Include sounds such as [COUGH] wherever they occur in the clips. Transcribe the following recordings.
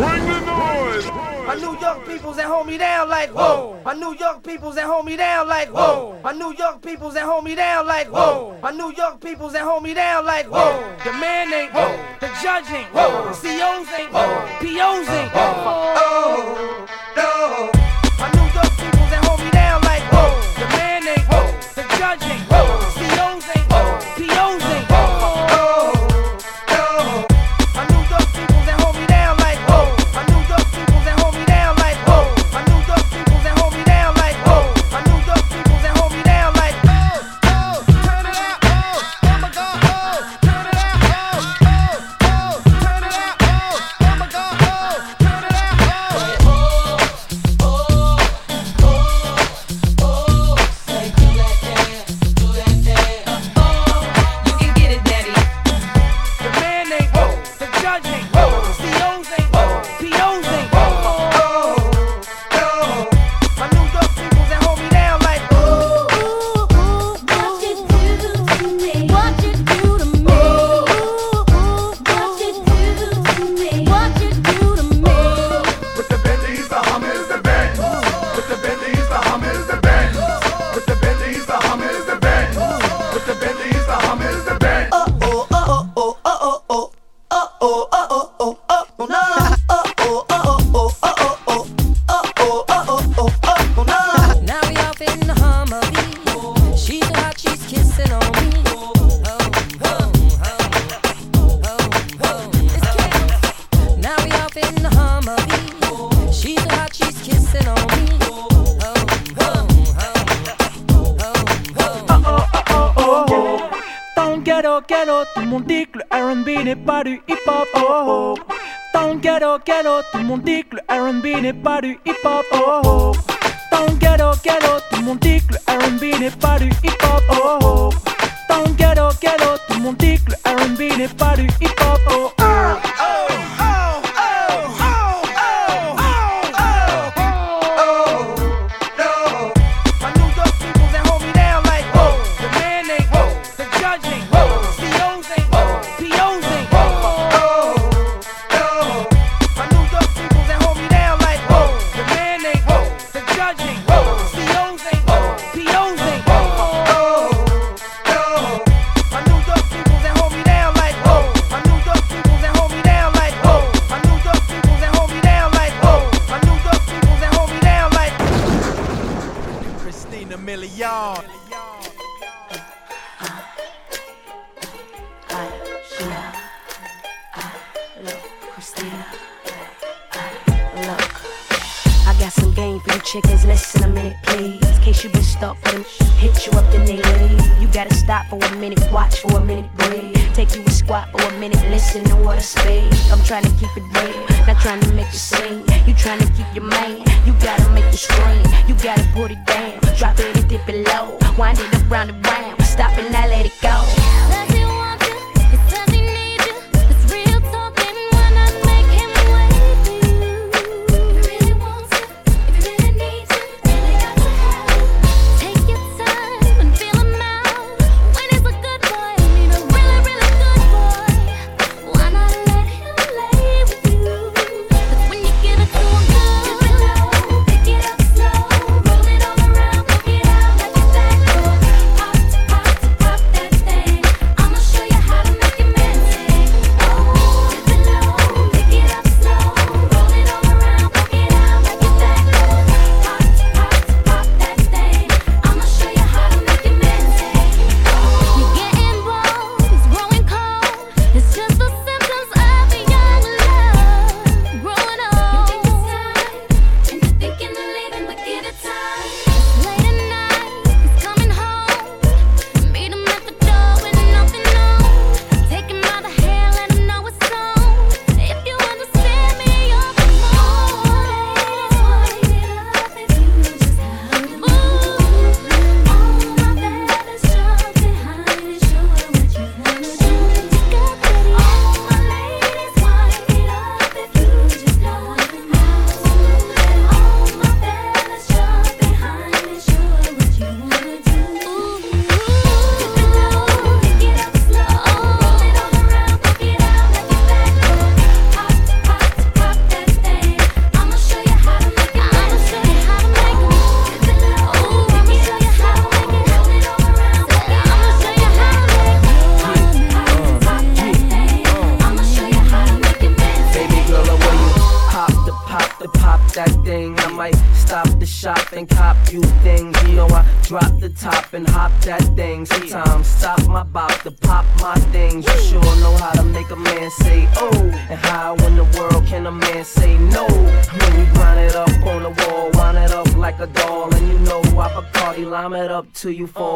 Bring the noise. My New York peoples that hold me down like whoa. Oh. My New York peoples that hold me down like whoa. Oh. My New York peoples that hold me down like whoa. Oh. My New York peoples that hold me down like whoa. The man ain't whoa. The judge ain't whoa. The COs ain't whoa. POs ain't whoa. Oh. paru you for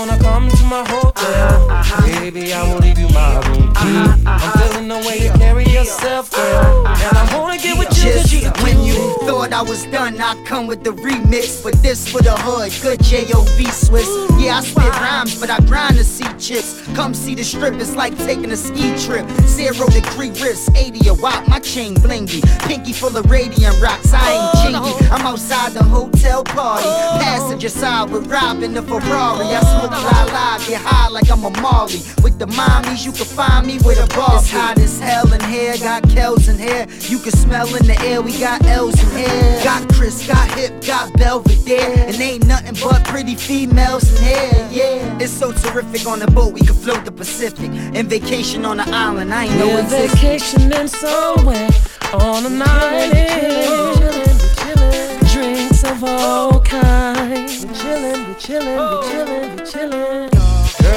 wanna come to my hotel? Uh-huh, uh-huh. Baby, I will leave you my room I'm feeling the way you carry yourself, girl. And I wanna get with you you when you thought I was done, I come with the remix. But this for the hood, good J.O.V. Swiss. Yeah, I spit rhymes, but I grind to see chicks. Come see the strip, it's like taking a ski trip. Zero degree wrist, 80 a watt, my chain blingy. Pinky full of radium rocks, I ain't oh, jingy. I'm outside the hotel party. Oh. Passenger side with Robin the Ferrari. I smoke la live, get high like I'm a Marley. With the mommies, you can find me with a bar. It's hot as hell in here, got Kells in here. You can smell in the air, we got L's in here. Got Chris, got Hip, got Belvedere. And ain't nothing but pretty females in here, yeah. It's so terrific on the boat, we can float the Pacific. And vacation on the island, I ain't know We're existed. vacationing somewhere on an island. Drinks of all kinds. We're chillin', we're chillin', we're chillin', we're chillin'.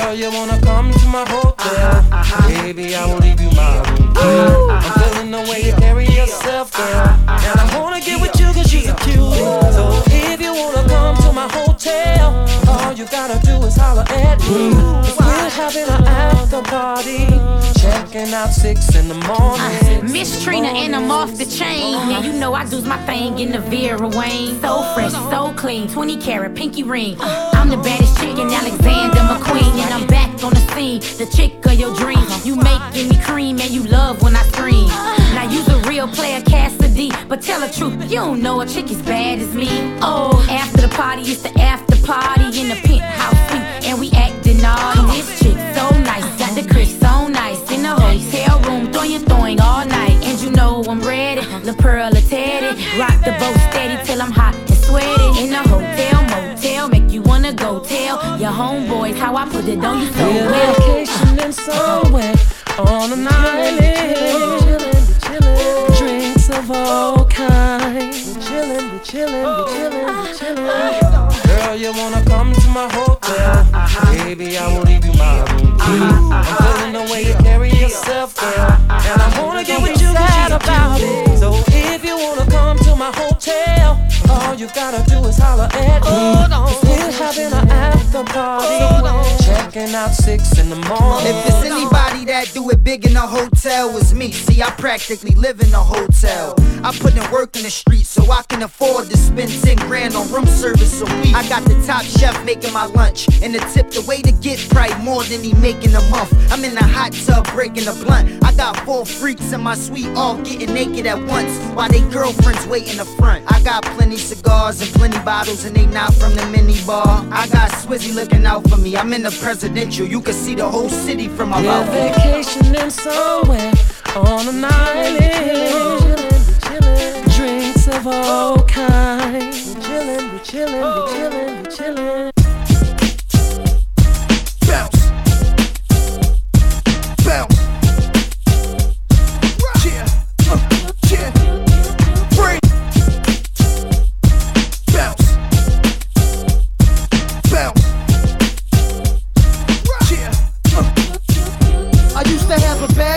Girl, you wanna come to my hotel? Baby, I will leave you my room key. I'm feeling the way you carry yourself, girl. And I wanna get with you cause you're cute. So if you wanna come to my hotel, all you gotta do is holler at me. Having an after party. Checking out six in the morning. Ah, Miss Trina and I'm off the chain. Yeah, you know I do my thing in the Vera Wang. So fresh, so clean, 20 carat pinky ring. I'm the baddest chick in Alexander McQueen, and I'm back on the scene. The chick of your dreams. You making me cream and you love when I scream. Now you's a real player, Cassidy, but tell the truth, you don't know a chick as bad as me. Oh, after the party, it's the after party in the penthouse acting naughty. This chick so nice, got the Chris so nice in the hotel room, throwing throwing all night, and you know I'm ready. Uh-huh. La Pearl or Teddy, rock the boat steady till I'm hot and sweaty. In the hotel motel, make you wanna go tell your homeboys how I put it on you so We're well. vacationing somewhere on an island. Drinks of all kinds. Chillin', chillin', chillin', we're chillin'. Uh-huh. Girl, you wanna come to my hotel? Uh-huh. Baby, I will leave you my room key. I'm feeling the way you carry yourself, girl. And I wanna get with you you're about it. So if you wanna come to my hotel, all you gotta do is holler at me. we're having an after party. Checking out six in the morning. If it's anybody that do it big in a hotel, it's me. See, I practically live in a hotel. I put in work in the streets so I can afford to spend 10 grand on room service a week. I got the top chef making my lunch, and the tip, the way to get probably more than he making a month. I'm in the hot tub breaking a blunt. I got four freaks in my suite all getting naked at once while they girlfriends wait in the front. I got plenty cigars and plenty bottles, and they not from the mini bar. I got Swizzy looking out for me. I'm in the presidential. You can see the whole city from my We're balcony. vacationing somewhere on an island. Drinks of all kinds. We're chillin', we're chillin', we're chillin', we're chillin'.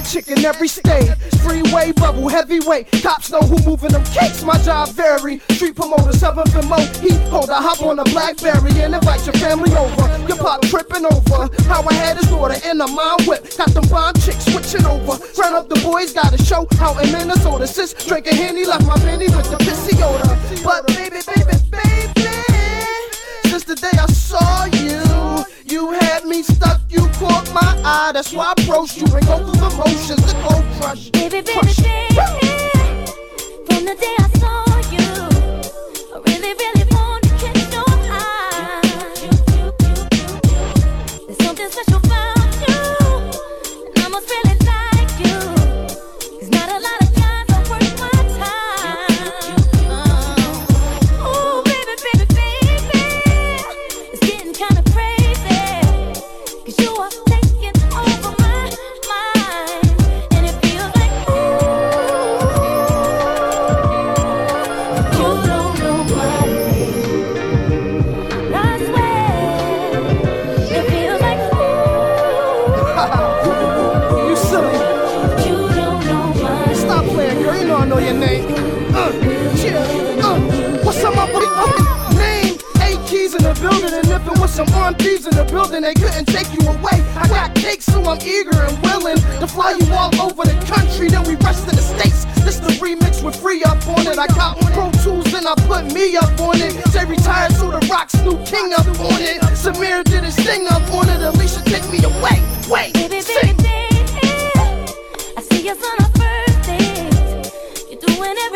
Chick in every state. Freeway bubble, heavyweight. Cops know who moving them cakes. My job vary. Street promoter, seventh and mo. He hold a hop on a Blackberry and invite your family over. Your pop tripping over. How I had his daughter in a mind whip. Got them bomb chicks switching over. Run up the boys, got a show out in Minnesota. Sis drinking Henny, left my penny with the pissy odor. But baby, baby, baby. Since the day I saw you, you had me stuck, my eye. That's why I approached you and go through the motions, the cold crush. Baby, baby, crush. baby. From the day I saw you, I really, really want to catch your eye. There's something special about G's in the building, and if it was some armed thieves in the building, they couldn't take you away. I got cake, so I'm eager and willing to fly you all over the country. Then we rest in the states. This the remix with free up on it. I got Pro Tools and I put me up on it. Jay retired, so the Rock's new king up on it. Samir did his thing up on it. Alicia, take me away. Wait, sing. I see us on our first date. You're doing everything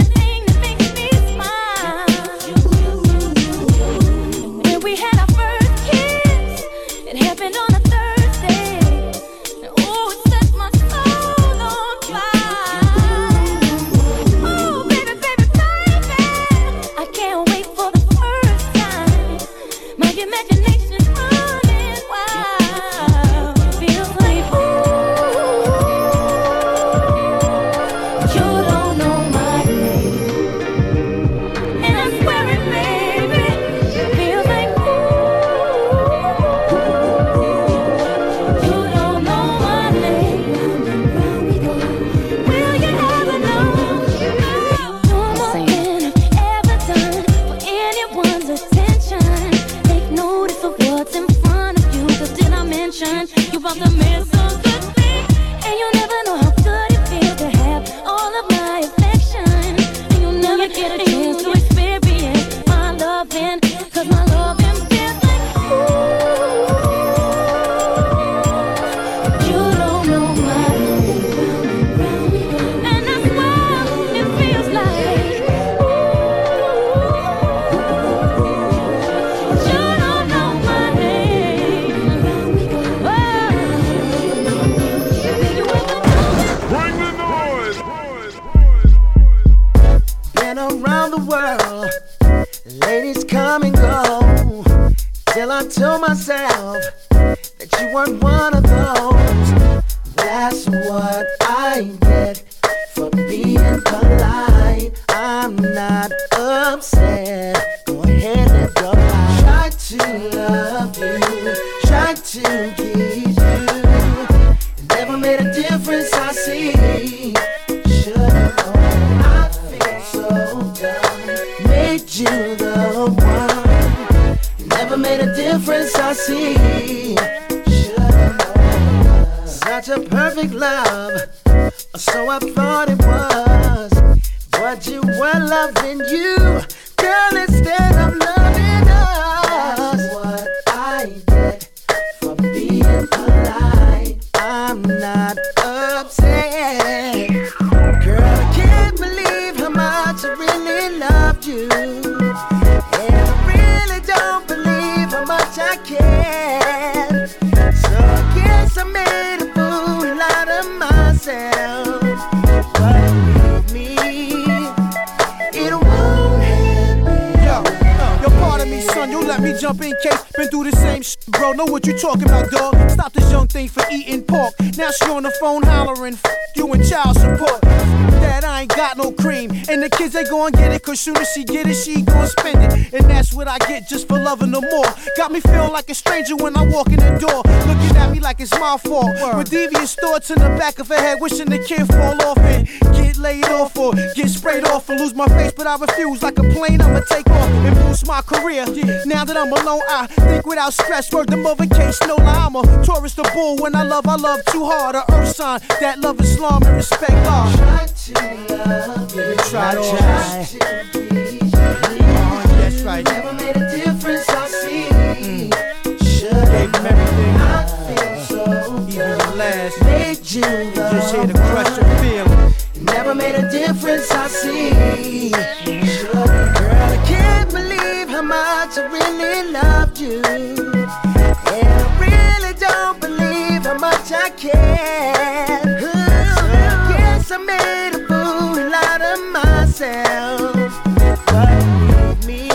Made you the one. Never made a difference. I see. Such a perfect love, so I thought it was. But you were loving you, girl, instead of Know what you talking about, dog. Stop this young thing for eating pork. Now she on the phone hollering, F you and child support. That I ain't got no cream. And the kids, they gon' get it, cause soon as she get it, she gon' spend it. And that's what I get just for loving her more. Got me feeling like a stranger when I walk in the door. Looking at me like it's my fault. With devious thoughts in the back of her head, wishing the kid fall off and get laid off or get sprayed off or lose my face. But I refuse, like a plane, I'ma take off and boost my career. Now that I'm alone, I think without stress. Word the mother case, no lie. I'm a Taurus, a bull. When I love, I love too hard. A earth sign that love Islam and respect God. Try to love you. Try Try to. That's right. Never made a difference. I see. Gave him everything. I feel so Even last. Made you the Just here to So I made a fool out of myself. But believe me,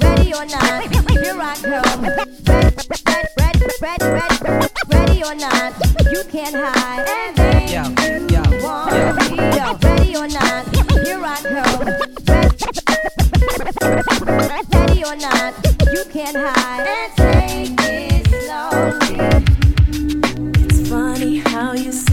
Ready or not, here I. Ready, ready, ready, ready, ready or not, you can't hide. You me. Ready or not, here I. Ready or not, you can't hide. You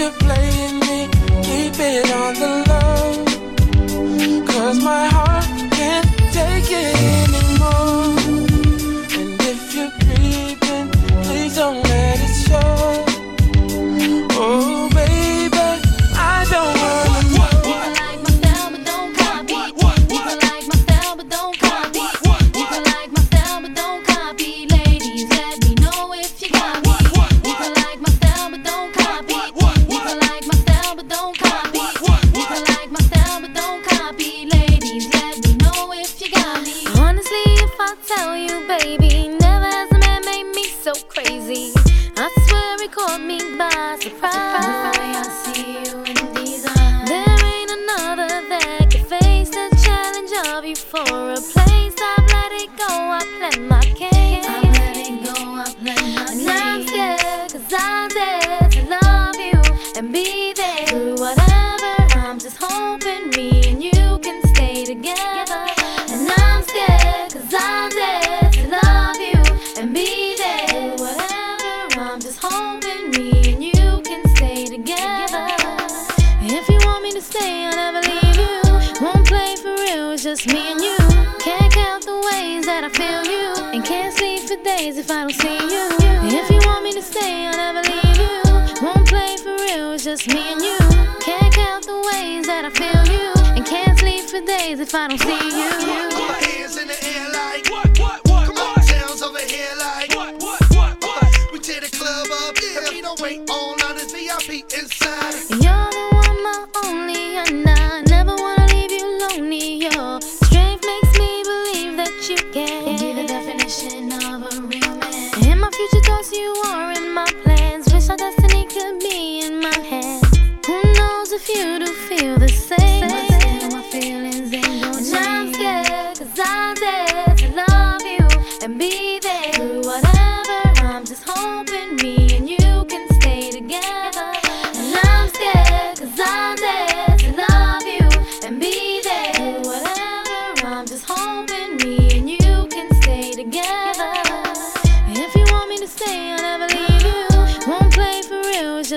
you play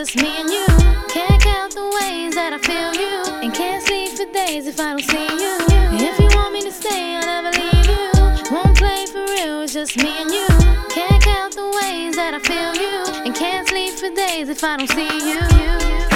just me and you. Can't count the ways that I feel you, and can't sleep for days if I don't see you. If you want me to stay, I'll never leave you. Won't play for real, it's just me and you. Can't count the ways that I feel you, and can't sleep for days if I don't see you.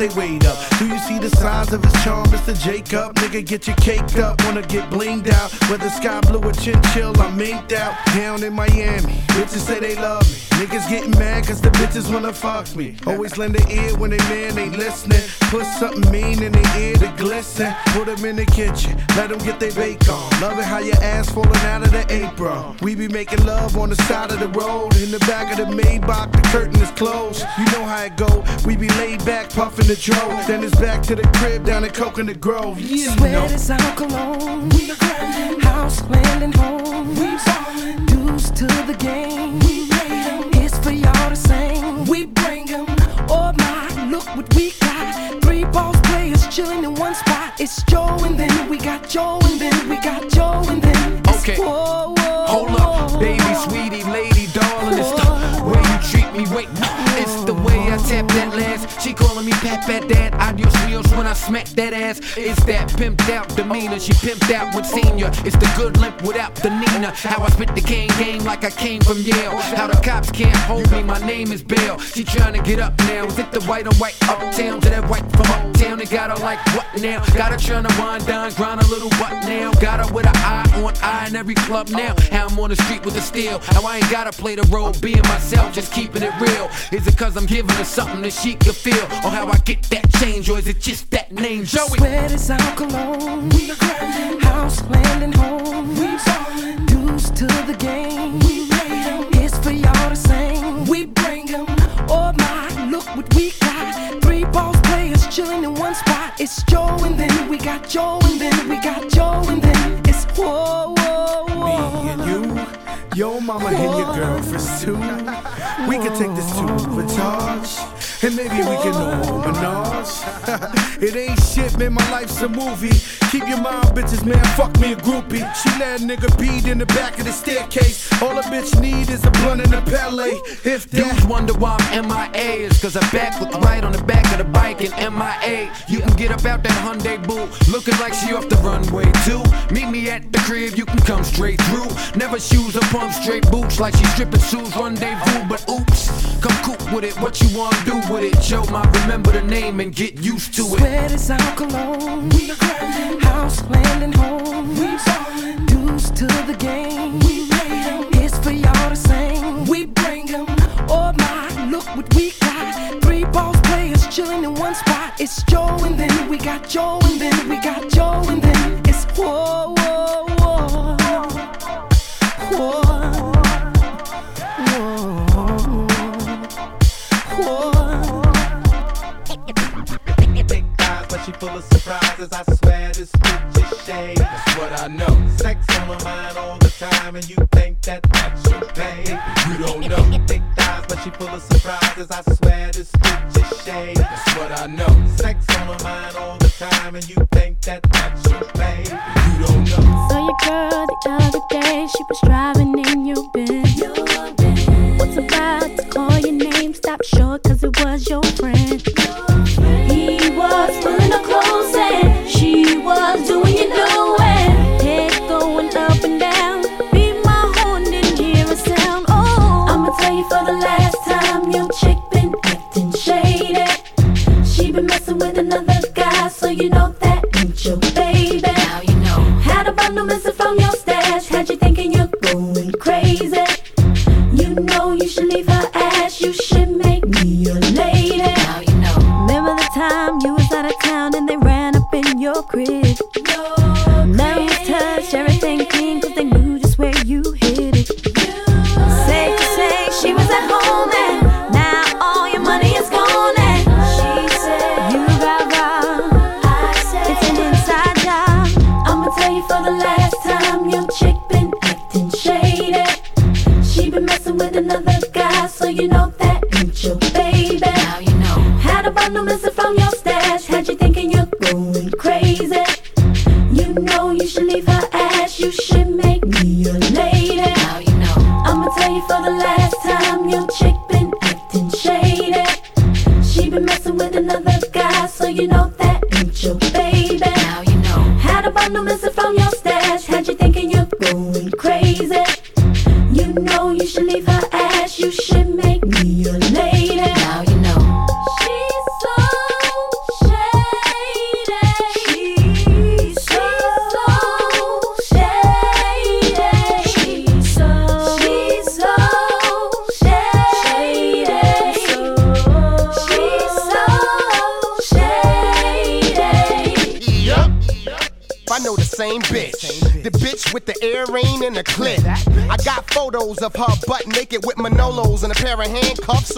They weight up. Do you see the signs of his charm, Mr. Jacob? Nigga, get your caked up, wanna get blinged out. Whether sky blue or chinchill, I'm minked out. Down in Miami, bitches say they love me. Niggas getting mad cause the bitches wanna fuck me. Always lend an ear when they man ain't listening. Put something mean in their ear to glisten. Put them in the kitchen, let them get their bake on. Love it how your ass falling out of the apron. We be making love on the side of the road. In the back of the Maybach, the curtain is closed. You know how it go. We be laid back, puffing the dro. Then it's back to the crib down in Coconut Grove. You know. Sweat is our cologne. We grinding. House, land, and home. We ballin'. Dues to the game. We made 'em. It's for y'all to sing. We bring 'em. Oh my, look what we got. Three boss players chilling in one spot. It's Joe and then we got Joe and then we got Joe and then. it's Okay. Whoa, whoa, Hold up, baby, sweetie, lady, darling. It's the way you treat me. Wait, it's the way I tap that last. She calling me Pat Pat Dad. When I smack that ass. It's that pimped out demeanor. She pimped out with senior. It's the good limp without the Nina. How I spit the cane game like I came from Yale. How the cops can't hold me. My name is Bill. She trying to get up now. Is it the white on white uptown to that white from uptown? They got her like what now? Got her trying to wind down, grind a little what now? Got her with an eye on eye in every club now. How I'm on the street with the steel. How I ain't gotta play the role, being myself, just keeping it real. Is it cause I'm giving her something that she can feel? Or how I get that change? Or is it just that name, Joey? Sweat is our cologne. We grinding. House, land, and home. We ballin'. Dues to the game. We made 'em. It's for y'all to sing. We bring bring 'em. Oh my, look what we got. Three boss players chilling in one spot. It's Joe and then we got Joe and then we got Joe and then it's whoa, whoa, whoa. Me and you, your mama and your girl for two. We can take this to Vitage, and maybe we can know Menage. [LAUGHS] it ain't shit, man. My life's a movie. Keep your mind, bitches, man. Fuck me a groupie. She let a nigga beat in the back of the staircase. All a bitch need is a blunt and a palette. If that. Dudes wonder why I'm MIA. It's cause I back with right on the back of the bike and MIA. You can get up out that Hyundai boot, looking like she off the runway too. Meet me at the crib, you can come straight through. Never shoes or pump straight boots like she stripping shoes rendezvous. But oops, come coop with it. What you wanna do with it? Joe, my remember the name and get used to it. Sweat is our cologne. We grinding. House, land, and home. We ballin'. Dues to the game. We made 'em. It's for y'all to sing. We bring them. Oh my, look what we got. Three boss players chilling in one spot. It's Joe and then we got Joe and then we got Joe and then it's whoa. Surprises. I swear this bitch is shade. That's what I know. Sex on my mind all the time, and you think that that's your pay. You don't know. Big thighs, but she full of surprises. I swear this bitch is shade. That's what I know. Sex on my mind all the time, and you think that that's your pay. You don't know. Saw your girl the other day, she was driving in your Benz. Was about to call your name, stop short cause it was your friend. She been messing with another guy, so you know that ain't your baby. Now you know. Had a bundle missing from your stash, had you thinking you're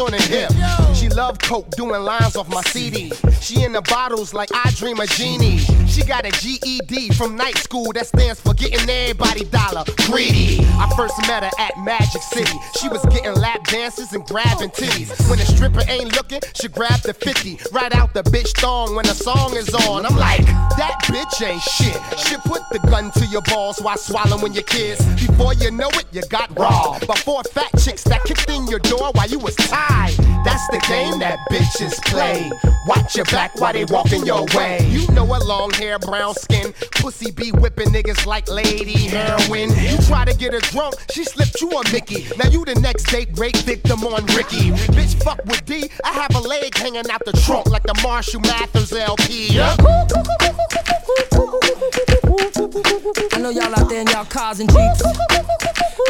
on hip. She love coke, doing lines off my CD. In the bottles like I dream a genie. She got a GED from night school that stands for getting everybody dollar greedy. I first met her at Magic City. She was getting lap dances and grabbing titties. When a stripper ain't looking, she grabbed the 50 right out the bitch thong when the song is on. I'm like, that bitch ain't shit. She put the gun to your balls while swallowing your kids. Before you know it, you got by four fat chicks that kicked in your door while you was tied. That's the game that bitches play. Watch your back while they walking your way. You know a long hair, brown skin, pussy be whipping niggas like Lady Heroin. You try to get her drunk, she slipped you a Mickey. Now you the next date rape victim on Ricki. Bitch, fuck with D. I have a leg hanging out the trunk like the Marshall Mathers LP. I know y'all out there in y'all cars and jeeps.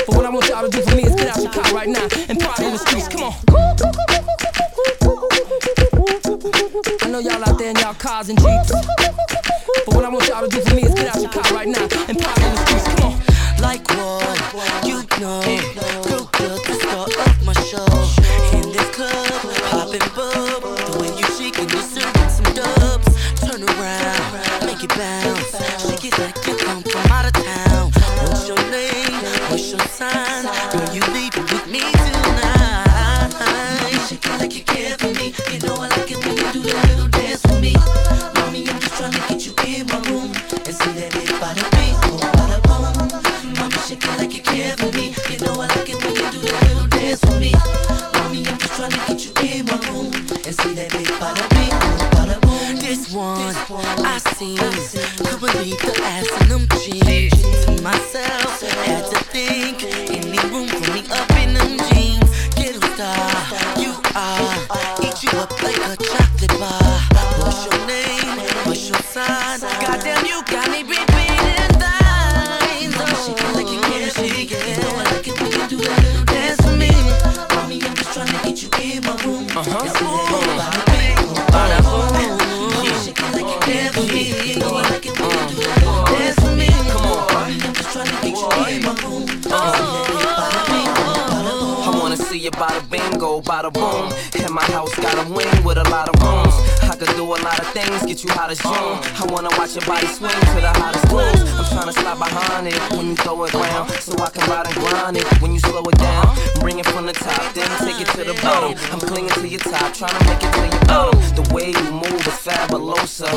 But what I want y'all to do for me is get out your car right now and party in the streets. Come on. I know y'all out there in y'all cars and jeeps. But what I want y'all to do for me is get out your car right now and party in the streets. Come on. Like what? You know, girl, girl, the star of my show. In this club, popping bub. The way you shaking, you serving some dubs. Turn around, make it bounce. Shake it like you come from out of town. What's your name? What's your sign? Girl, you leaving with me tonight. Shake it like you care for me. You know I like it when you do that little dance for me. Mommy, I'm just trying to get you in my room and see that it bada one I seen, could believe the ass in them jeans. To myself, had to think, any room for me up in them jeans. Get a star, you are, eat you up like a chocolate bar. What's your name? What's your sign? Goddamn, you got me repeating. Oh, it like you care, shake it. You know I like it when you do that little dance for me. Mommy, I'm just trying to get you in my room. Uh-huh. Bada bingo, bada boom. And my house got a wing with a lot of rooms. I could do a lot of things, get you hot as June. I wanna watch your body swing to the hottest grooves. I'm tryna slide behind it when you throw it round, so I can ride and grind it when you slow it down. Bring it from the top, then take it to the bottom. I'm clinging to your top, tryna make it to your bottom. The way you move is fabulosa.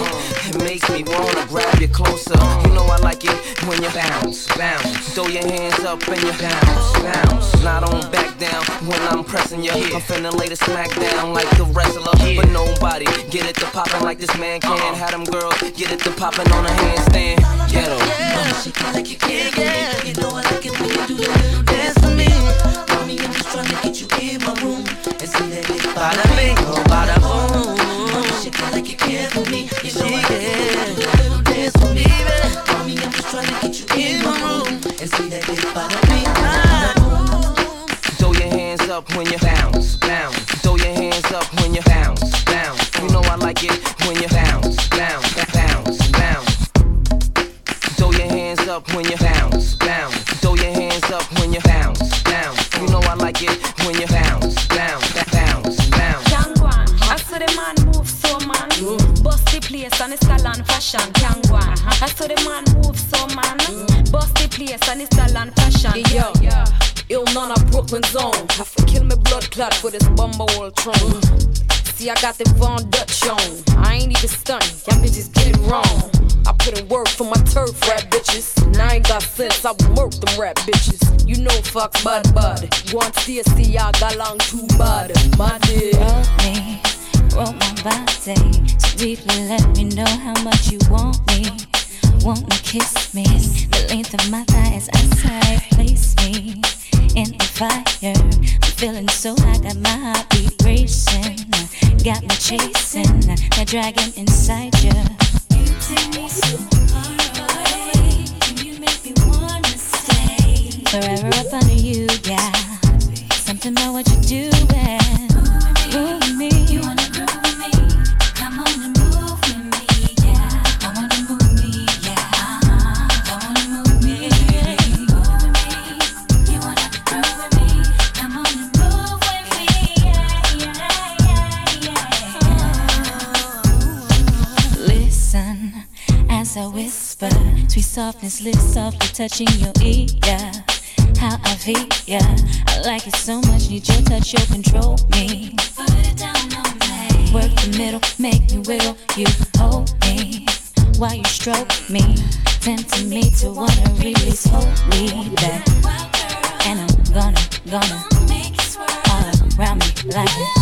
It makes me wanna grab you closer. You know I like it when you bounce, bounce. Throw your hands up and you bounce, bounce. Not on back down when I'm pressing you. I'm finna lay the smack down like the wrestler, but nobody get it to poppin' like this man Uh-uh. can. Have them girls get it to poppin' on a handstand. Ghetto. Uh-huh. Shake it like you care for me. You know I like it when you do little dance for me. Mommy, I'm just trying to get you in my room and see that it bada bing, oh bada boom. Mommy, shake it like you care for me. You know I like it when you do I would murk them rap bitches. You know, fuck bud bud. One CSC, I got long too bad. My dear. me, roll my body so deeply. Let me know how much you want me. Want to kiss me? The length of my thighs, I say, place me in the fire. I'm feeling so high, got my heartbeat racing. Got me chasing that dragon inside you. You take me so Forever up under you, yeah. Something about what you're doing. Move with me. You wanna move with me? Come on and move with me, yeah. I wanna move with me, yeah. Uh-huh. I wanna move me. Move with me. You wanna groove with me? Come on and move with me, yeah, yeah, yeah, yeah. Oh. Listen as I whisper, sweet softness, lips softly touching your ear. How I feel, yeah. I like it so much, need your touch, your control me. Put it down on me. Work the middle, make me wiggle, you hold me. While you stroke me, tempting me to wanna release, hold me back. And I'm gonna, gonna it all around me like You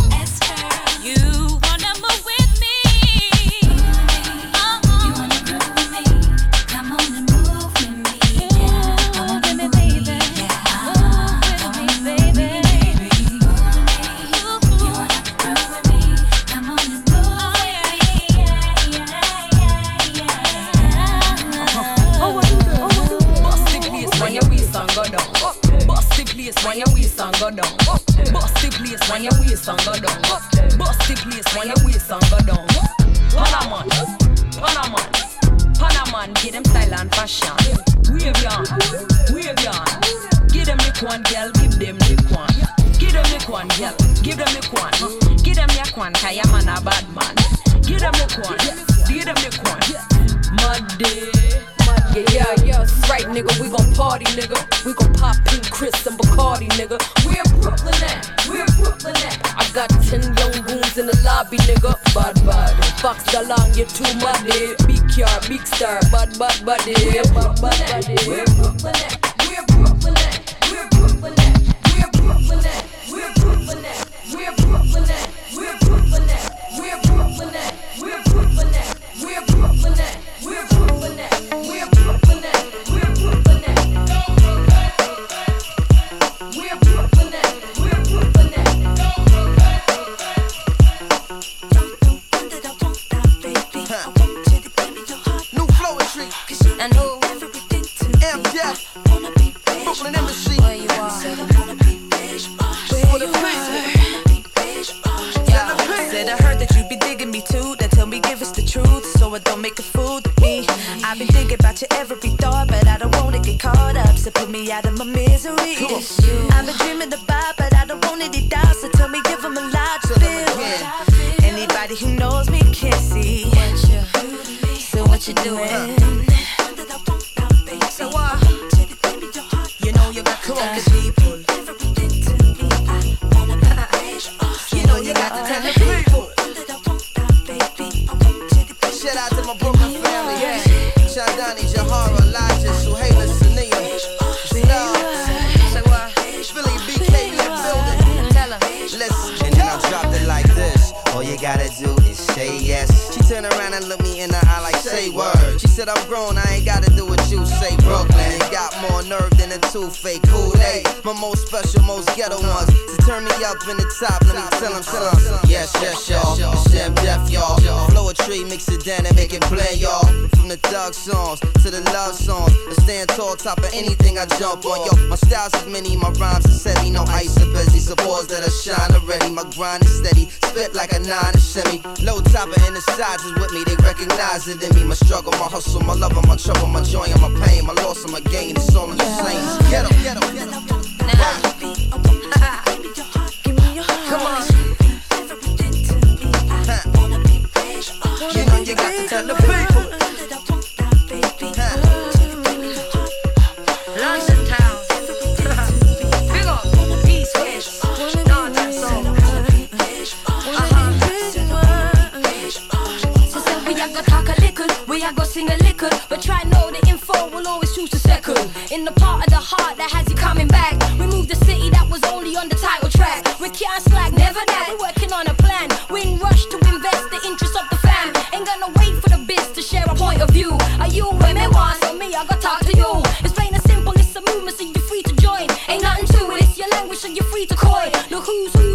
when your waist and go down. Bust the place when your waist and go down. Bust the place when your waist and go down. Panaman, Panaman, Panaman, get them style and fashion. Wave yon, wave yon. Give them the one, girl, give them the one. Give them the one, girl, give them the one. Give them the one, kaya man a bad man. Give them the one, give them the one. Yeah, yeah, yeah, that's right, nigga. We gon' party, nigga. We gon' pop pink Cris and Bacardi, nigga. Where Brooklyn at? Where Brooklyn at? I got ten young goons in the lobby, nigga. Bad, bad. Fox Dalong, you too muddy. Big car, big star. Bad, bad, buddy. Bad, bad, buddy. Where Brooklyn at? Out of my misery. I've been dreaming about, but I don't want it down. So tell me, give 'em a lot to feel. Anybody who knows me can see. What you, So what you doing? Two fake Kool-Aid. My most special, most ghetto ones. So turn me up in the top, let me tell them, them. Yes, yes, y'all. It's Jam Def, y'all. Flow a tree, mix it down and make it play, y'all. The thug songs to the love songs. I stand tall, top of anything I jump on. Yo, my styles is many, my rhymes is heavy. No ice or busy. Supports that I shine already. My grind is steady. Spit like a nine and semi. Low topper in the sides is with me. They recognize it in me. My struggle, my hustle, my love, and my trouble, my joy, and my pain. My loss and my gain. It's all in the same. Get up, get up, get up. Come on. You know you got to tell the people. A go sing a little, but try know the info will always choose to second. In the part of the heart that has you coming back, we moved the city that was only on the title track. We can't slack, never that. We're working on a plan. We in rush to invest the interest of the fam. Ain't gonna wait for the biz to share a point of view. Are you with me once? So me, I gotta talk to you. It's plain and simple, it's a movement, so you're free to join. Ain't nothing to it, it's your language, so you're free to coin. The who's who's,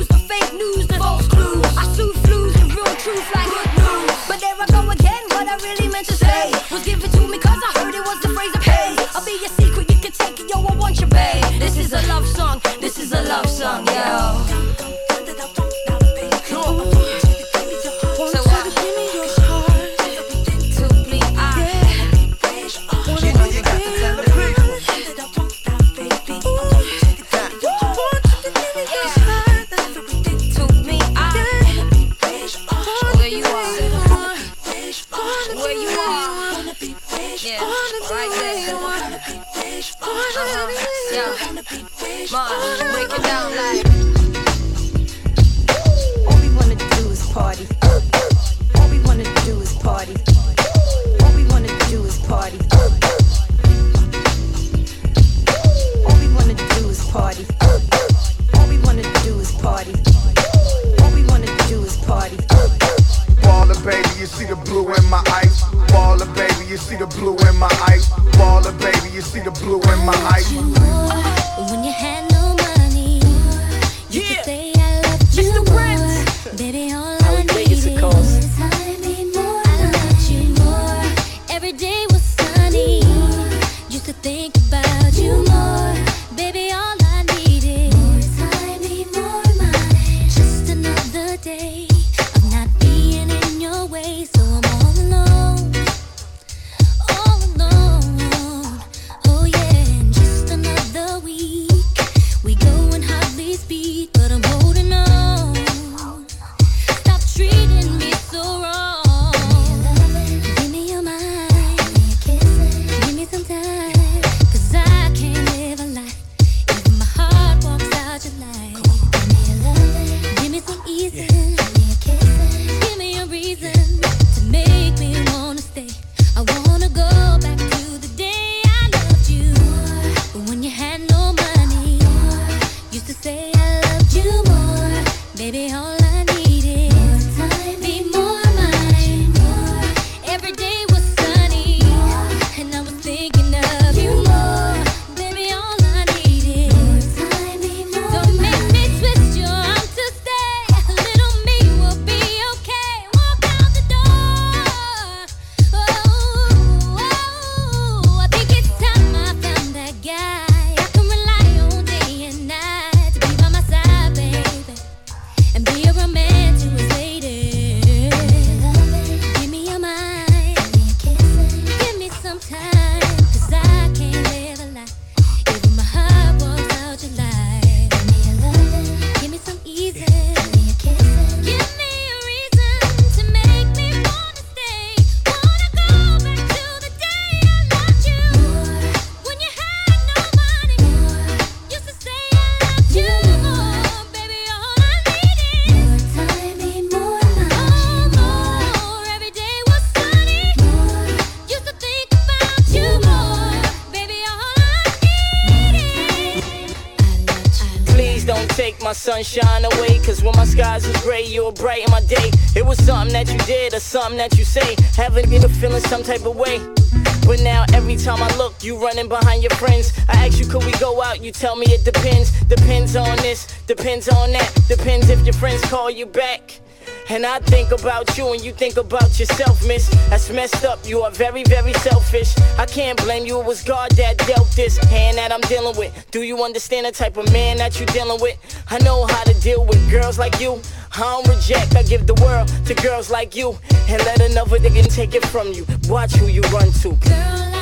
love song, yo. see the blue in my eyes. Baller, baby, you see the blue in my eyes. some type of way. But now every time I look, you running behind your friends. I ask you, could we go out? You tell me it depends. Depends on this, depends on that. Depends if your friends call you back. And I think about you and you think about yourself, miss. That's messed up. You are very, very selfish. I can't blame you. It was God that dealt this hand that I'm dealing with. Do you understand the type of man that you're dealing with? I know how to deal with girls like you. I don't reject, I give the world to girls like you. And let another nigga take it from you. Watch who you run to.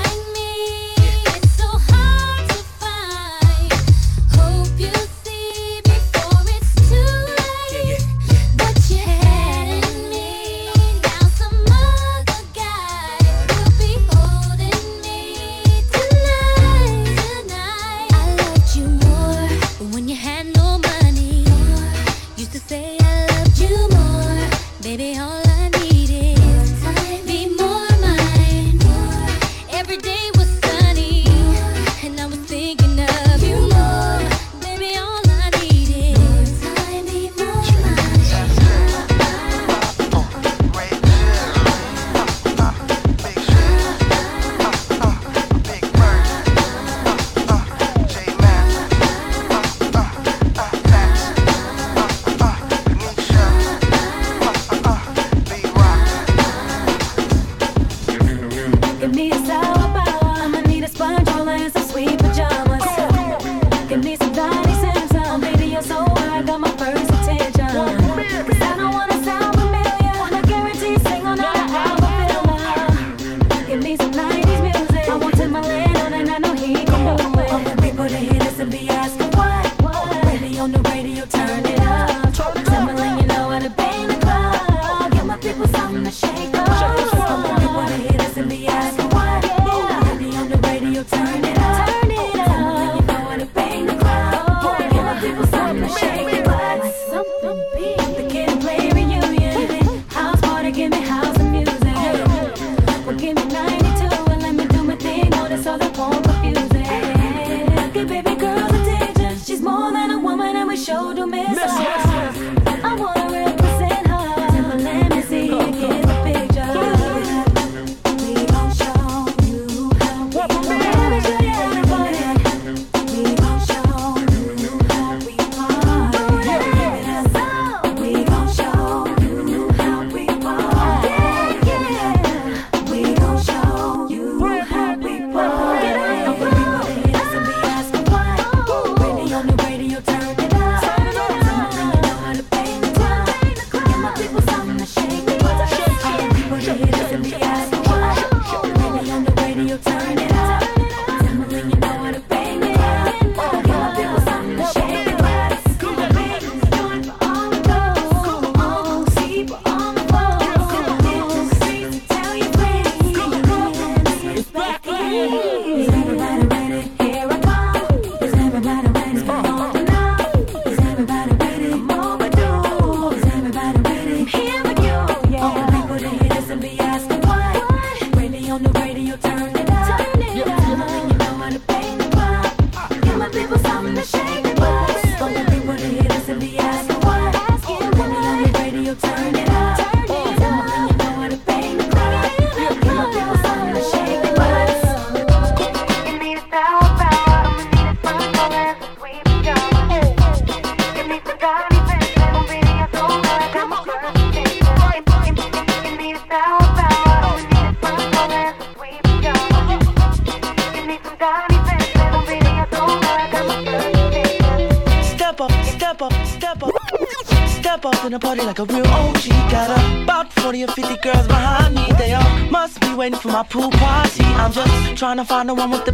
Trying to find the one with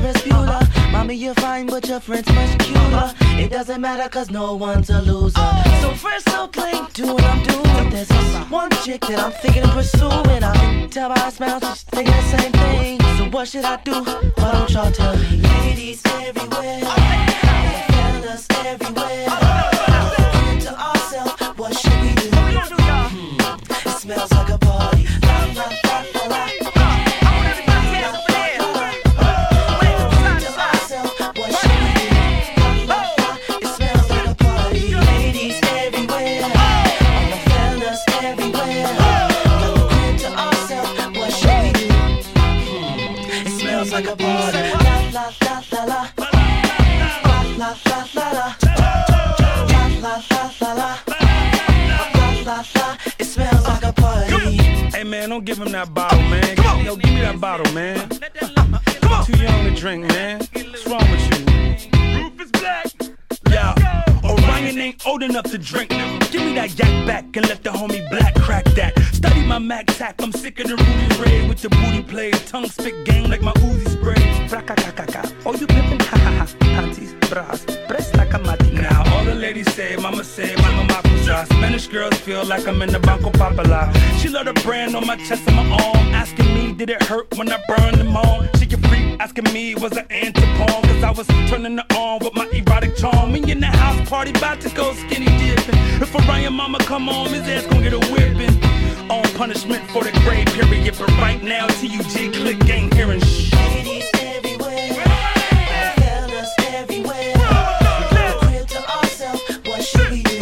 Ferris Bueller. Mommy, you're fine, but your friend's much cuter. It doesn't matter, cause no one's a loser. So first, clean, do what I'm doing. There's one chick that I'm thinking of pursuing. I can tell by her smile, she's thinking the same thing. So what should I do? Why don't y'all tell me? Ladies everywhere. Fellas everywhere. Man, don't give him that bottle, man. Yo, give me that bottle, man. Too young to drink, man. What's wrong with you? Roof is black. Yeah. Orion ain't old enough to drink. Give me that yak back and let the homie black crack that. Study my Mac tack, I'm sick of the Rudy Ray with the booty play. Tongue spit gang like my Uzi spray. Fraka-ka-ka-ka. Oh, you pimpin'? Ha ha ha. Panties, bras, press like a mati. Now all the ladies say, mama say, mama makossa. Spanish girls feel like I'm in the Banco Popular. She love the brand on my chest and my arm. Asking me, did it hurt when I burned them on? She can freak, asking me, was it Antipon? Cause I was turning her on with my erotic charm. Me in the house party, about to go skinny dipping. If Orion mama come on, his ass gon' get a whipping. On punishment for the grade period. But right now, TUG click ain't hearing shh. Ladies everywhere. Fellas everywhere. Got the crib to ourselves. What should we do?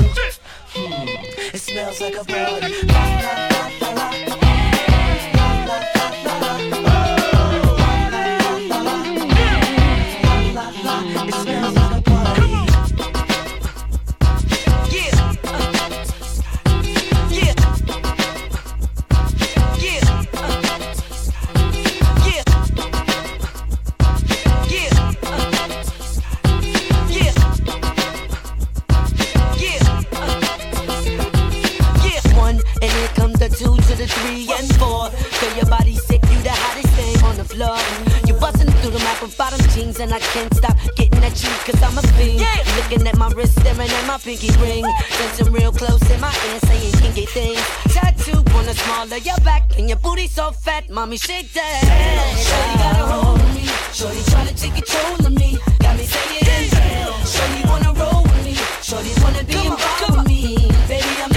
Hmm, It smells like a party. three and four. Girl, your body sick, you the hottest thing on the floor. You bustin' through the map of bottom jeans, and I can't stop getting at you, cause I'm a fiend. Lookin' Looking at my wrist, staring at my pinky ring. Dancing real close in my ear, saying kinky things. Tattoo on the small of your back, and your booty so fat, mommy, shake that. Damn, shorty got a hold on me. Shorty to take control of me. Got me saying, damn, shorty wanna roll with me. Shorty wanna be involved with me. Baby, I'm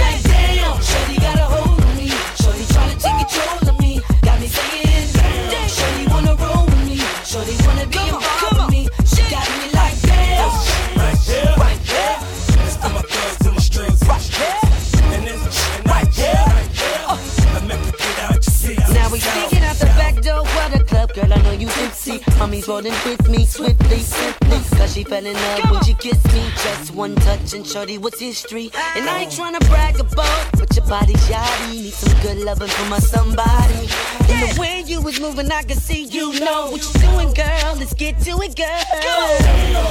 Mommy's rolling with me swiftly, simply. Cause she fell in love when she kissed me. Just one touch and shorty was history. And I ain't tryna brag about, but your body shoddy. Need some good loving from my somebody. And the way you was moving, I can see you know what you're doing, girl. Let's get to it, girl.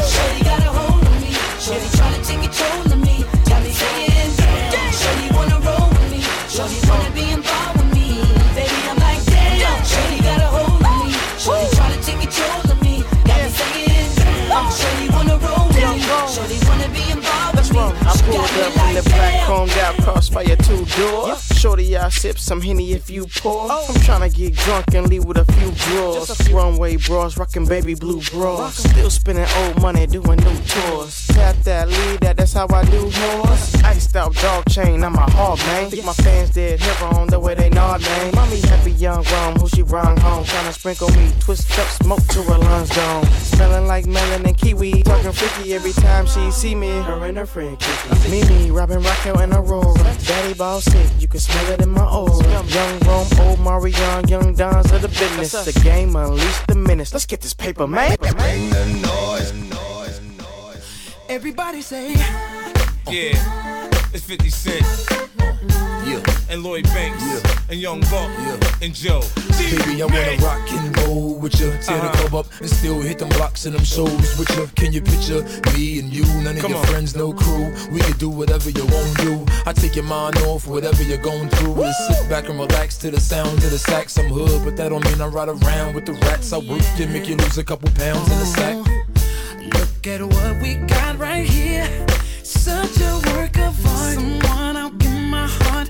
Shorty got a hold of me. Shorty tryna take control of me. Got me saying, Shorty wanna roll with me. Shorty wanna be involved pulled up in the black chromed out crossfire two door. Shorty, I sip some henny if you pour. I'm tryna get drunk and leave with a few drawers. Runway bras, rockin' baby blue bras. Still spending old money doing new tours. Tap that lead, that that's how I do horse. Iced out dog chain, I'm a hog man. Think my fans dead heaven on the way they nod man. Mommy happy young grown, who she run home. Tryna sprinkle me, twist up smoke to her lungs gone. Smelling like melon and kiwi. Talking freaky every time she see me. Her and her friend Kiki. Mimi, Robin, Raquel, and Aurora. Daddy ball sick, you can smell it in my aura. Young Rome, old Marion, young Dons of the business. The game unleashed the menace. Let's get this paper, man. Bring the noise. Everybody say, Yeah, it's 50 Cent. Yeah. And Lloyd Banks. And Young Buck. And Joe. Baby, I wanna rock and roll with you. Tear the uh-huh. club up and still hit them blocks and them shows with you. Can you picture me and you? None of Come your on. friends, no crew. We can do whatever you want to do. I take your mind off whatever you're going through. And sit back and relax to the sound of the sax. I'm hood, but that don't mean I ride around with the rats. I work you, make you lose a couple pounds in the sack. Look at what we got right here. Such a work of art. Someone I'll give my heart.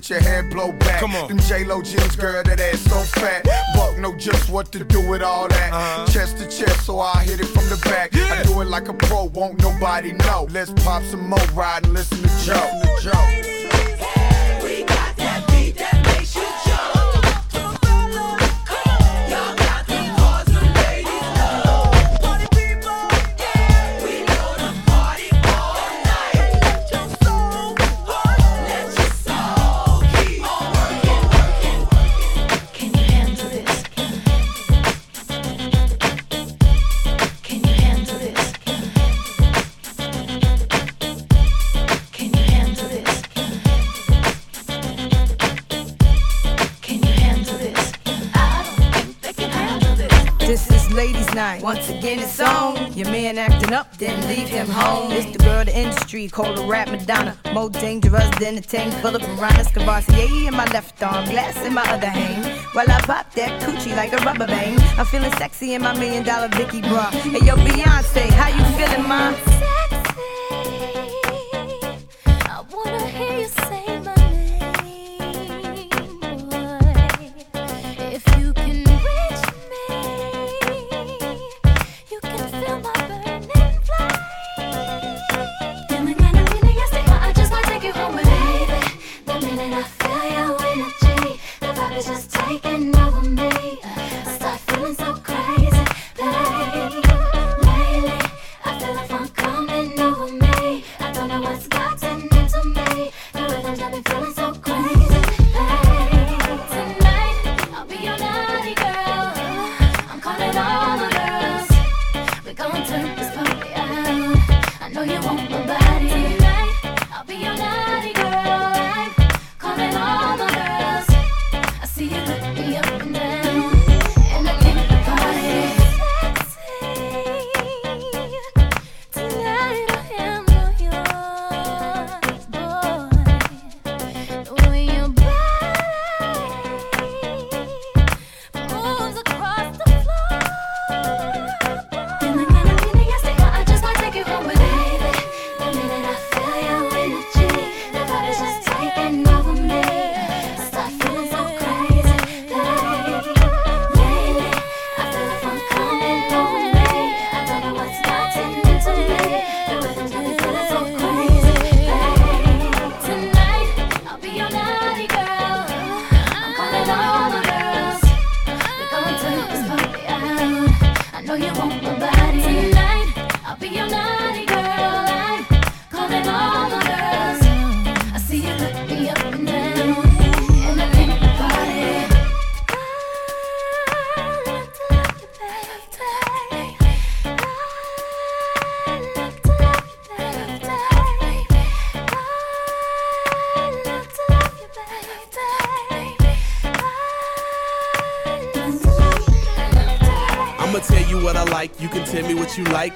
Let your hair blow back. Come on. Them J-Lo jeans, girl, that ass so fat. Buck know just what to do with all that. Uh-huh. Chest to chest, so I hit it from the back. I do it like a pro, won't nobody know. Let's pop some more ride and listen to Joe. Listen to Joe. tree, cola rap Madonna. More dangerous than a tank full of piranhas. Courvoisier in my left arm, glass in my other hand. While I pop that coochie like a rubber band. I'm feeling sexy in my million dollar Vicky bra. Hey yo, Beyonce, how you feeling, mom?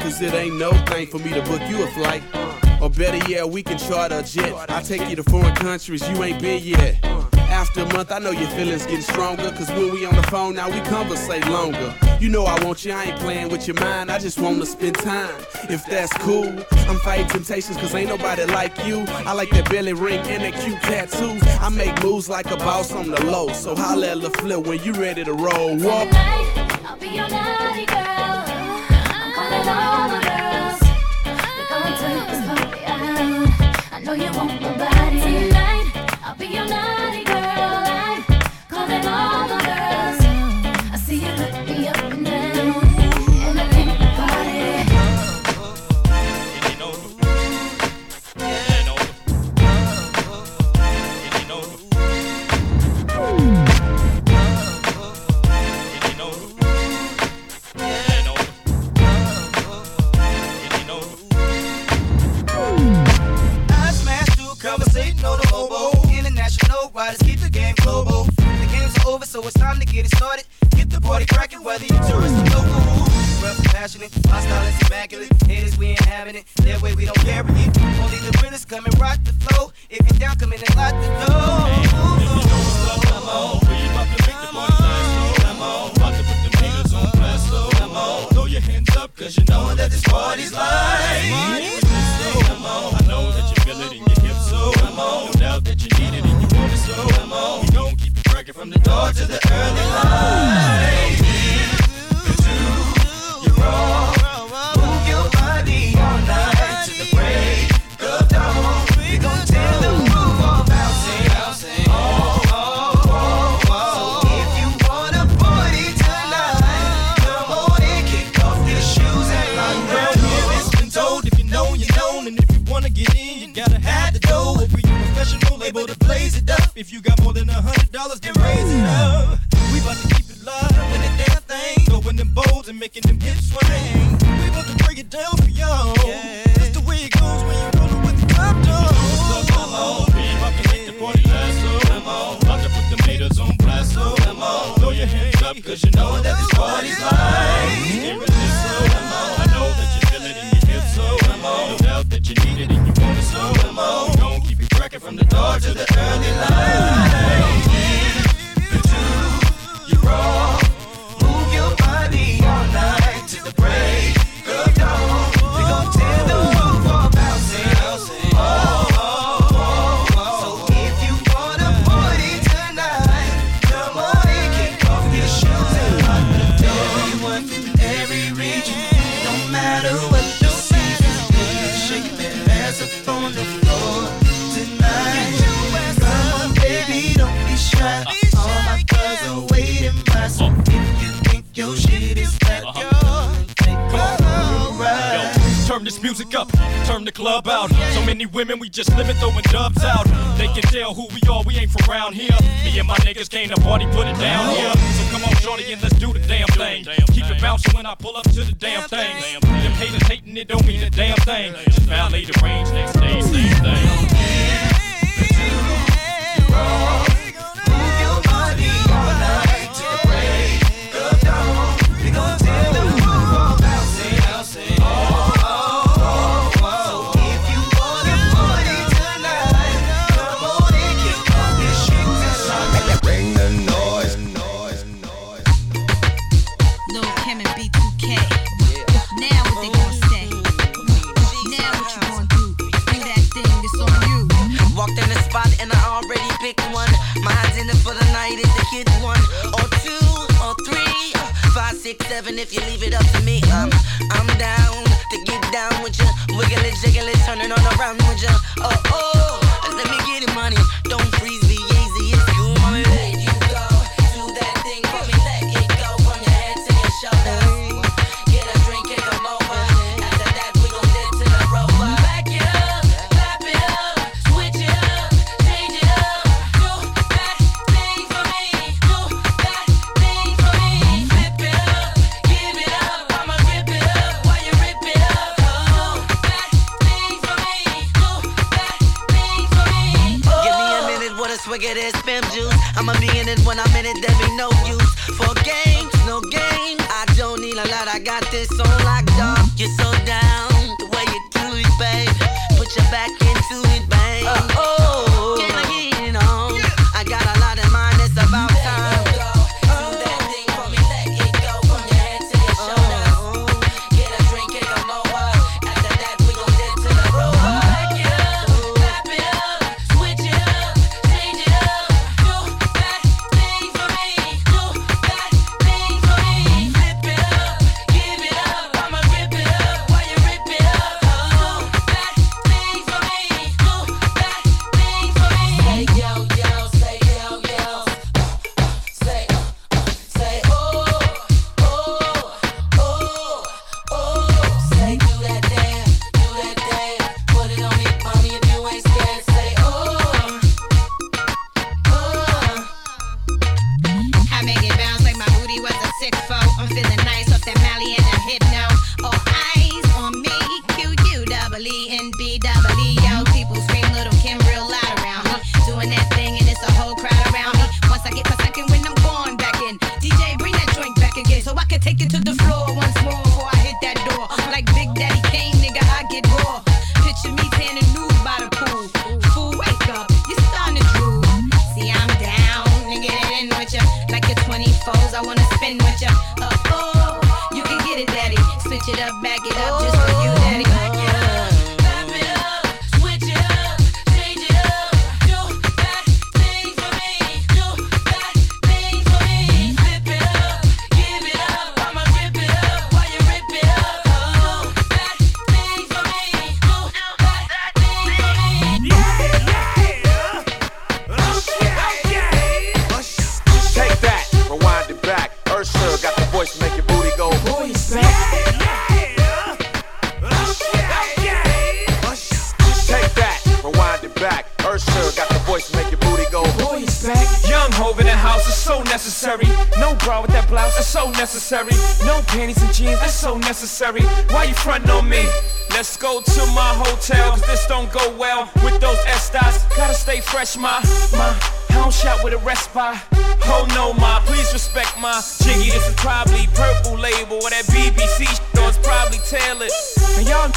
cause it ain't no thing for me to book you a flight. Or better yet, we can charter a jet. I take you to foreign countries you ain't been yet. After a month, I know your feelings getting stronger. Cause when we on the phone now, we conversate longer. You know I want you, I ain't playing with your mind. I just wanna spend time, if that's cool. I'm fighting temptations cause ain't nobody like you. I like that belly ring and that cute tattoo. I make moves like a boss on the low. So holla at flip when you ready to roll. Whoa. Tonight, I'll be your naughty girl all the girls. We're going to turn this party out. I know you want the women, we just living throwing dubs out. They can tell who we are, we ain't from around here. Me and my niggas came to party, put it down here.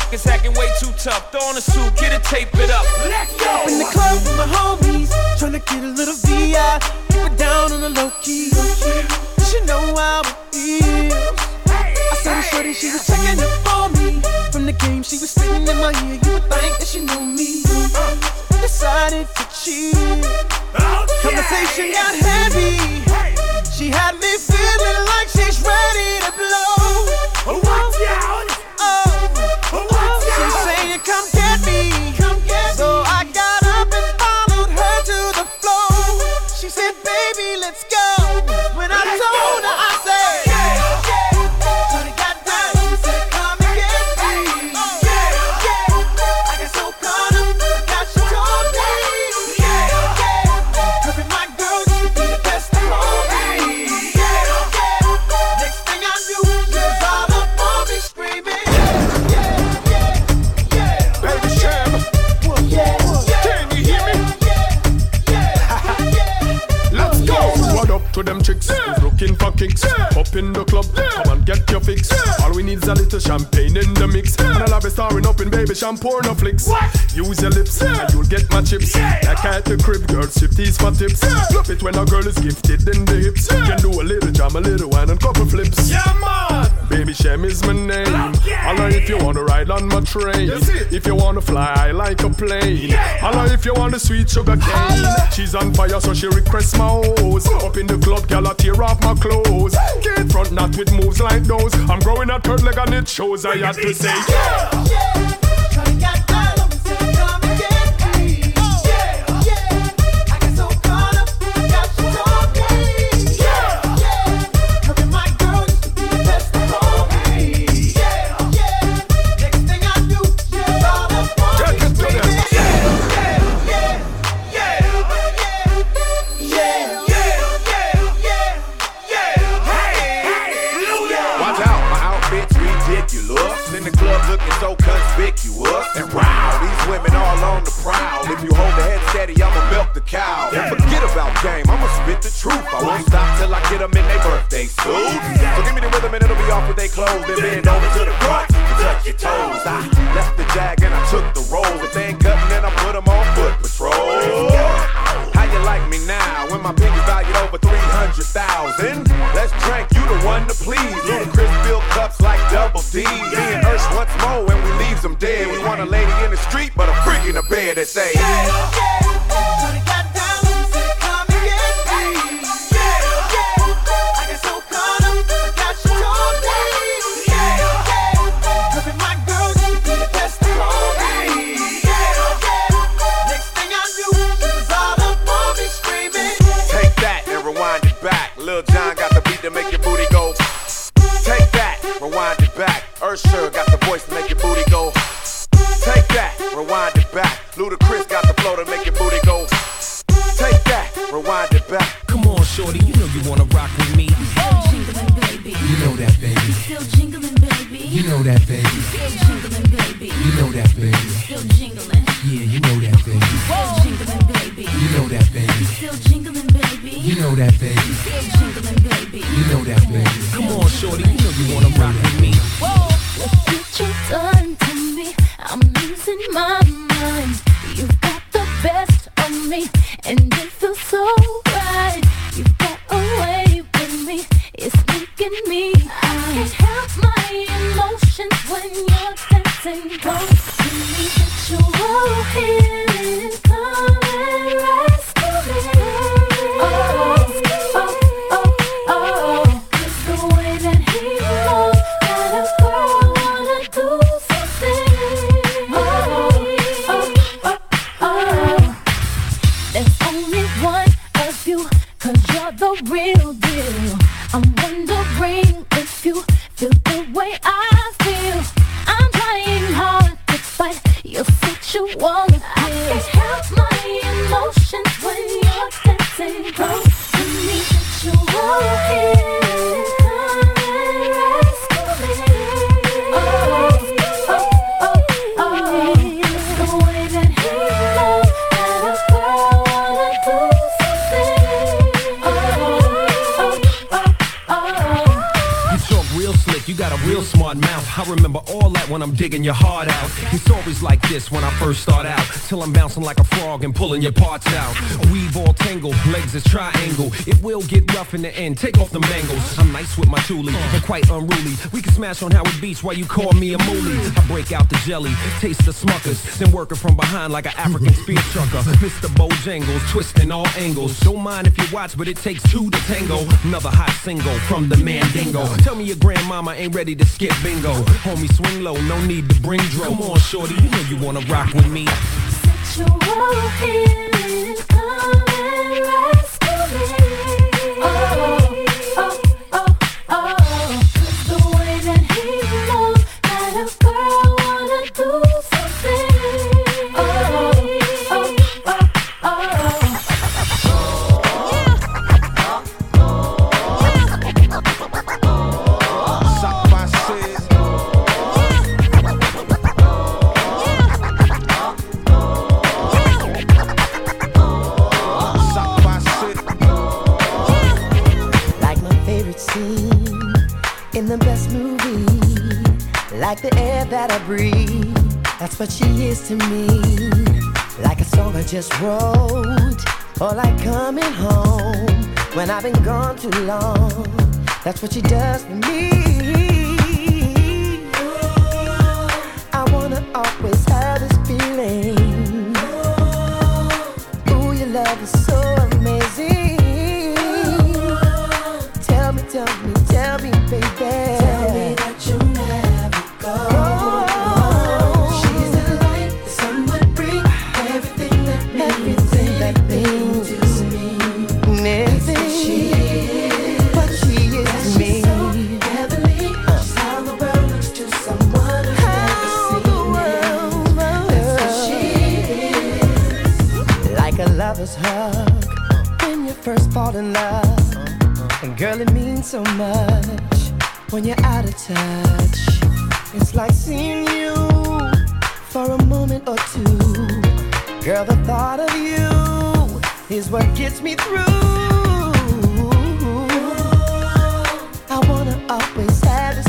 pockets acting way too tough. Throw on a suit, get it, tape it up. Let's go. Up in the club with my homies, trying to get a little VI. Keep it down on the low key. You know how it feels. I saw the shorty, she's a up in baby shampoo no. Use your lips and you'll get my chips. Like at the crib, girls sip these for tips. Love it when a girl is gifted in the hips. You can do a little jam, a little wine and couple flips. Yeah man. Baby Shem is my name. Holla if you wanna ride on my train. If you wanna fly like a plane. Holla if you want a sweet sugar cane. She's on fire, so she requests my hose. Up in the club, girl, I tear off my clothes. Get front, not with moves like those. I'm growing a third leg and it shows. I had to say, Watch their clothes. Then bend over to the front and touch your toes. I left the jag and I took the roll. If they ain't cutting, then I put them on foot patrol. How you like me now when my pinky valued over 300,000? Let's drink, you the one to please. Ludacris fill cups like double D. Me and Ursh once more when we leaves them dead. We want a lady in the street, but a freak in the bed that say, Take voice to make You got a real smart mouth. I remember all that when I'm digging your heart out. It's always like this when I first start out. Till I'm bouncing like a frog and pulling your parts out. Weave all tangled, legs is triangle. It will get rough in the end. Take off the mangles. I'm nice with my toolie and quite unruly. We can smash on Howard Beach while you call me a moolie. I break out the jelly, taste the smuckers, then work it from behind like an African spear trucker. Mr. Bojangles, twisting all angles. Don't mind if you watch, but it takes two to tango. Another hot single from the Mandingo. Tell me your grandmama ain't ready to skip bingo. Homie, swing low, no need to bring dro. Come on, shorty, you know you wanna rock with me. Sexual healing, come and rescue I breathe. That's what she is to me. Like a song I just wrote. Or like coming home when I've been gone too long. That's what she does for me. So much when you're out of touch. It's like seeing you for a moment or two. Girl, the thought of you is what gets me through. I wanna always have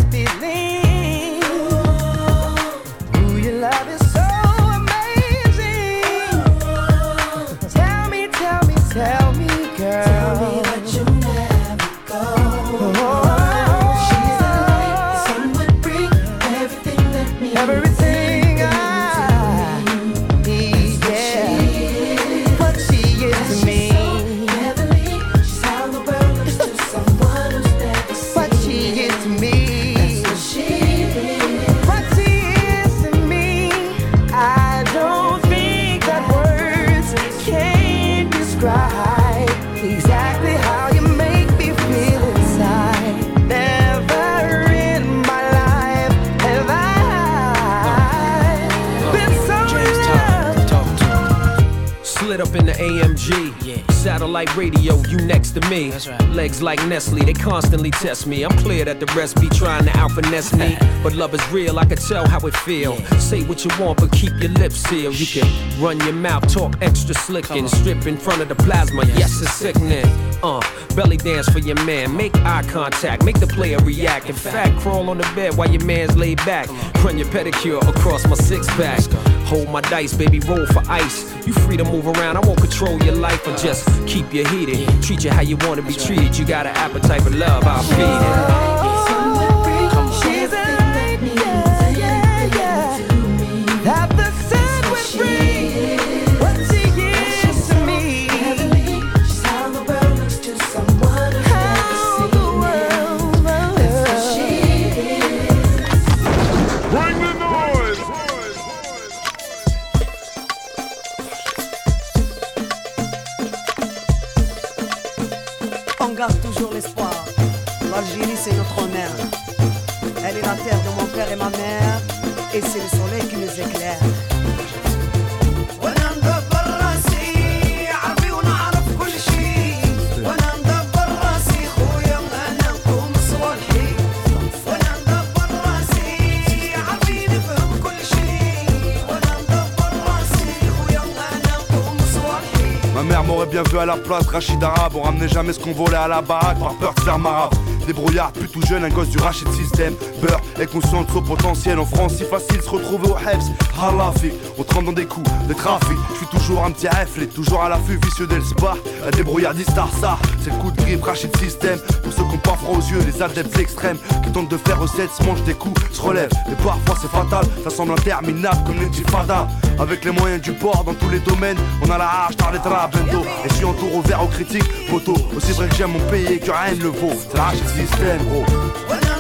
Satellite radio, you next to me. Legs like Nestle, they constantly test me. I'm clear that the rest be trying to out finesse me. But love is real, I can tell how it feel. Say what you want, but keep your lips sealed. You can run your mouth, talk extra slick and strip in front of the plasma. Yes, it's sickening. Uh, belly dance for your man. Make eye contact, make the player react. In fact, crawl on the bed while your man's laid back. Run your pedicure across my six pack. Hold my dice, baby, roll for ice. You free to move around, I won't control your life or just keep you heated. Treat you how you wanna be treated. You got an appetite for love, I'll feed it. She's a Ma mère m'aurait bien vu à la place, Rachid Arabe. On ramenait jamais ce qu'on volait à la baraque par peur de faire marabe. Débrouillard depuis tout jeune, un gosse du rachid système. Beurre est conscient de son potentiel en France, si facile se retrouver au Hebs. Halafi, on trempe dans des coups de trafic. Je suis toujours un petit reflet, toujours à l'affût vicieux d'El Spar. Un débrouillardiste ça, c'est le coup de griffe rachid système. Pour ceux qui ont pas froid aux yeux, les adeptes extrêmes qui tentent de faire recette, se mangent des coups, se relèvent. Mais parfois c'est fatal, ça semble interminable comme une fada. Avec les moyens du port dans tous les domaines, on a la hache, les bientôt. Et je suis en tour au vert aux critiques, photo. Aussi vrai que j'aime mon pays et que rien ne le vaut. C'est système, gros.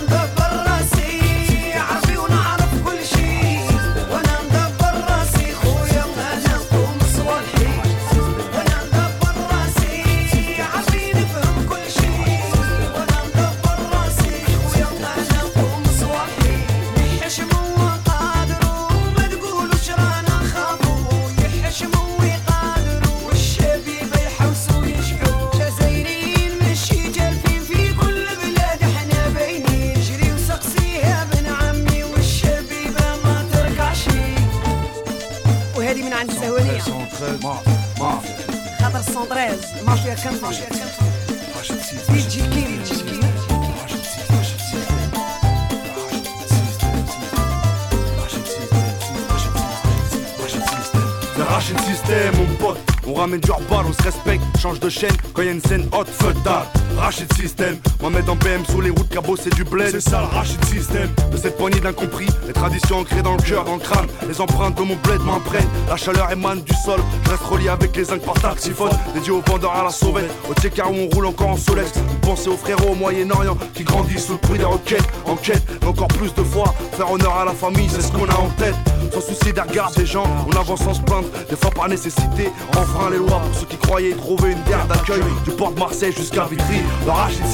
Change de chaîne quand y a une scène hot feutal. Rachid System, moi mettre en BM sur les routes cabot c'est du bled. C'est ça le Rachid System. De cette poignée d'incompris, les traditions ancrées dans le cœur, dans le crâne. Les empreintes de mon bled m'imprègnent. La chaleur émane du sol, je reste relié avec les zincs par taxiphone. Dédié aux vendeurs à la sauvette, au car où on roule encore en solex. Pensez aux frérots au Moyen-Orient qui grandissent sous le bruit des roquettes. En quête, encore plus de fois, faire honneur à la famille, c'est ce qu'on a en tête. Sans souci des regards des gens, on avance sans se plaindre, des fois par nécessité. Enfreint les lois pour ceux qui croyaient trouver une terre d'accueil. Du port de Marseille jusqu'à Vitry, le Rachid